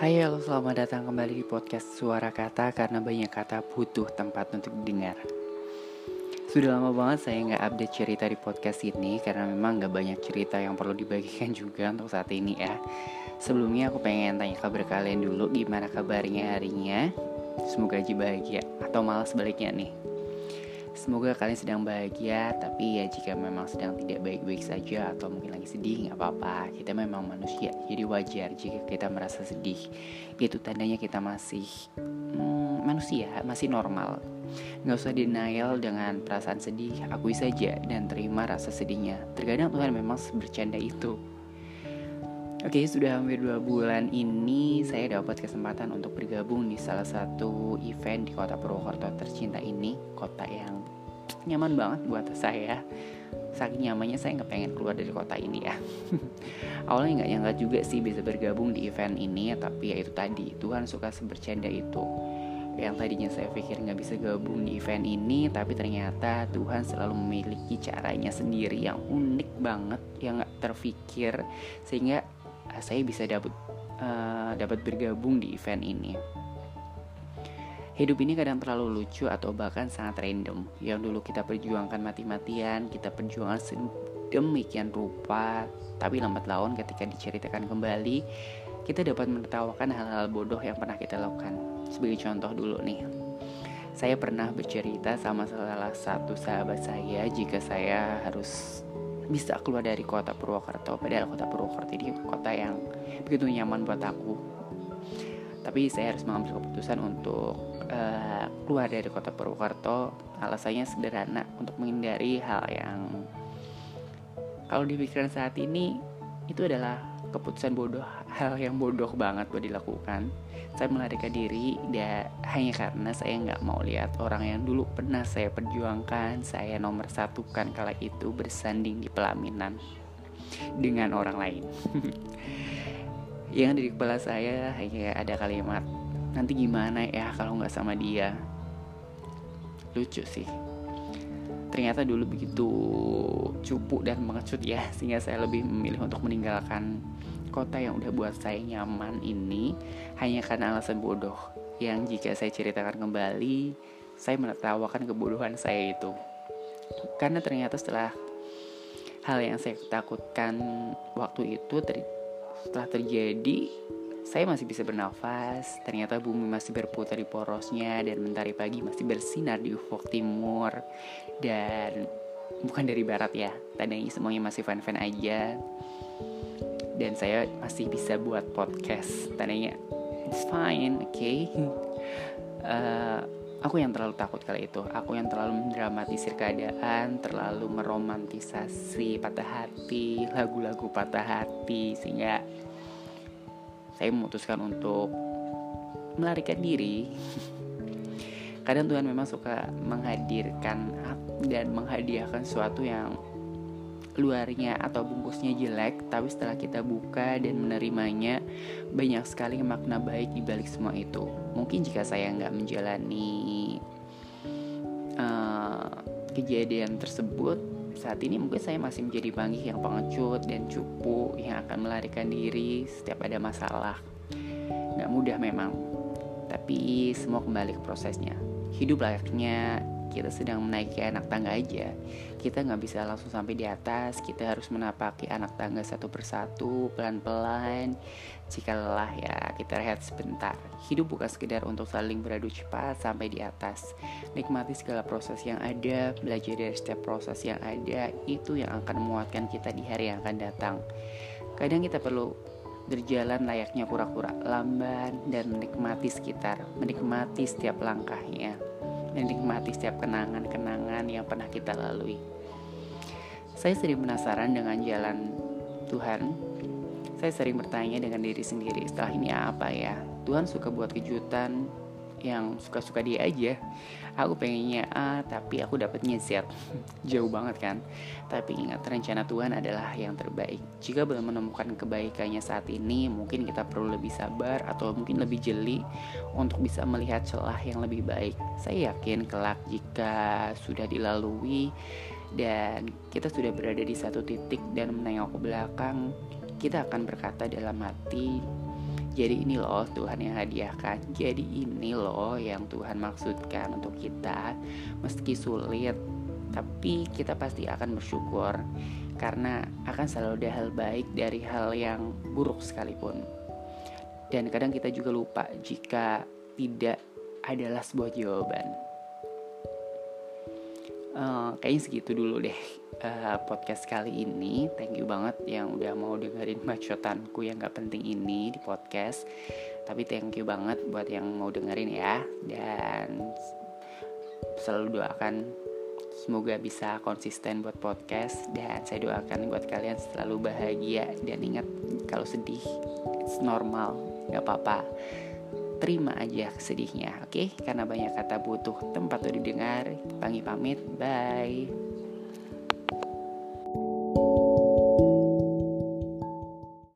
Hai halo selamat datang kembali di podcast Suara Kata Karena banyak kata butuh tempat untuk didengar. Sudah lama banget saya nggak update cerita di podcast ini Karena memang nggak banyak cerita yang perlu dibagikan juga untuk saat ini ya. Sebelumnya aku pengen tanya kabar kalian dulu Gimana kabarnya harinya? Semoga aja bahagia Atau malah sebaliknya nih Semoga kalian sedang bahagia, tapi ya jika memang sedang tidak baik-baik saja atau mungkin lagi sedih, nggak apa-apa. Kita memang manusia, jadi wajar jika kita merasa sedih. Itu tandanya kita masih hmm, manusia, masih normal. Nggak usah denial dengan perasaan sedih, akui saja dan terima rasa sedihnya. Terkadang Tuhan memang bercanda itu. Oke, sudah hampir dua bulan ini saya dapat kesempatan untuk bergabung di salah satu event di kota Purwokerto tercinta ini, kota yang nyaman banget buat saya. Saking nyamannya saya nggak pengen keluar dari kota ini ya. Awalnya nggak nyangka juga sih bisa bergabung di event ini, tapi ya itu tadi Tuhan suka sebercanda itu. Yang tadinya saya pikir nggak bisa gabung di event ini, tapi ternyata Tuhan selalu memiliki caranya sendiri yang unik banget, yang nggak terfikir, sehingga saya bisa dapat uh, dapat bergabung di event ini. Hidup ini kadang terlalu lucu atau bahkan sangat random. Yang dulu kita perjuangkan mati-matian, kita perjuangkan sedemikian rupa, tapi lambat laun ketika diceritakan kembali, kita dapat menertawakan hal-hal bodoh yang pernah kita lakukan. Sebagai contoh dulu nih, saya pernah bercerita sama salah satu sahabat saya jika saya harus bisa keluar dari kota Purwokerto padahal kota Purwokerto ini kota yang begitu nyaman buat aku. Tapi saya harus mengambil keputusan untuk uh, keluar dari kota Purwokerto. Alasannya sederhana untuk menghindari hal yang kalau di pikiran saat ini itu adalah keputusan bodoh hal yang bodoh banget buat dilakukan. Saya melarikan diri dan hanya karena saya nggak mau lihat orang yang dulu pernah saya perjuangkan saya nomor satu kan kala itu bersanding di pelaminan dengan orang lain. Yang di kepala saya hanya ada kalimat nanti gimana ya kalau nggak sama dia? Lucu sih ternyata dulu begitu cupu dan mengecut ya sehingga saya lebih memilih untuk meninggalkan kota yang udah buat saya nyaman ini hanya karena alasan bodoh yang jika saya ceritakan kembali saya menertawakan kebodohan saya itu. Karena ternyata setelah hal yang saya takutkan waktu itu ter setelah terjadi saya masih bisa bernafas ternyata bumi masih berputar di porosnya dan mentari pagi masih bersinar di ufuk timur. Dan bukan dari barat ya tandanya semuanya masih fan-fan aja. Dan saya masih bisa buat podcast tandanya it's fine oke okay? uh, aku yang terlalu takut kali itu. Aku yang terlalu mendramatisir keadaan terlalu meromantisasi patah hati lagu-lagu patah hati sehingga saya memutuskan untuk melarikan diri kadang Tuhan memang suka menghadirkan dan menghadiahkan sesuatu yang luarnya atau bungkusnya jelek, tapi setelah kita buka dan menerimanya, banyak sekali makna baik di balik semua itu. Mungkin jika saya nggak menjalani uh, kejadian tersebut, saat ini mungkin saya masih menjadi panggih yang pengecut dan cupu yang akan melarikan diri setiap ada masalah. Nggak mudah memang, tapi semua kembali ke prosesnya. Hidup layaknya kita sedang menaiki anak tangga aja. Kita nggak bisa langsung sampai di atas. Kita harus menapaki anak tangga satu persatu pelan-pelan. Jika lelah ya kita rehat sebentar. Hidup bukan sekedar untuk saling beradu cepat sampai di atas. Nikmati segala proses yang ada belajar dari setiap proses yang ada. Itu yang akan menguatkan kita di hari yang akan datang. Kadang kita perlu berjalan layaknya kura-kura lamban dan menikmati sekitar, menikmati setiap langkahnya menikmati setiap kenangan-kenangan yang pernah kita lalui. Saya sering penasaran dengan jalan Tuhan. Saya sering bertanya dengan diri sendiri, setelah ini apa ya? Tuhan suka buat kejutan, yang suka-suka dia aja. Aku pengennya A tapi aku dapetnya Z jauh banget kan? Tapi ingat rencana Tuhan adalah yang terbaik. Jika belum menemukan kebaikannya saat ini mungkin kita perlu lebih sabar atau mungkin lebih jeli untuk bisa melihat celah yang lebih baik. Saya yakin kelak jika sudah dilalui dan kita sudah berada di satu titik dan menengok ke belakang kita akan berkata dalam hati jadi ini loh Tuhan yang hadiahkan. Jadi ini loh yang Tuhan maksudkan untuk kita. Meski sulit tapi kita pasti akan bersyukur karena akan selalu ada hal baik dari hal yang buruk sekalipun. Dan kadang kita juga lupa jika tidak adalah sebuah jawaban uh, kayaknya segitu dulu deh uh, podcast kali ini. Thank you banget yang udah mau dengerin bacotanku yang gak penting ini di podcast. Tapi thank you banget buat yang mau dengerin ya. Dan selalu doakan semoga bisa konsisten buat podcast dan saya doakan buat kalian selalu bahagia dan ingat kalau sedih it's normal nggak apa-apa terima aja sedihnya oke okay? karena banyak kata butuh tempat untuk didengar pangi pamit bye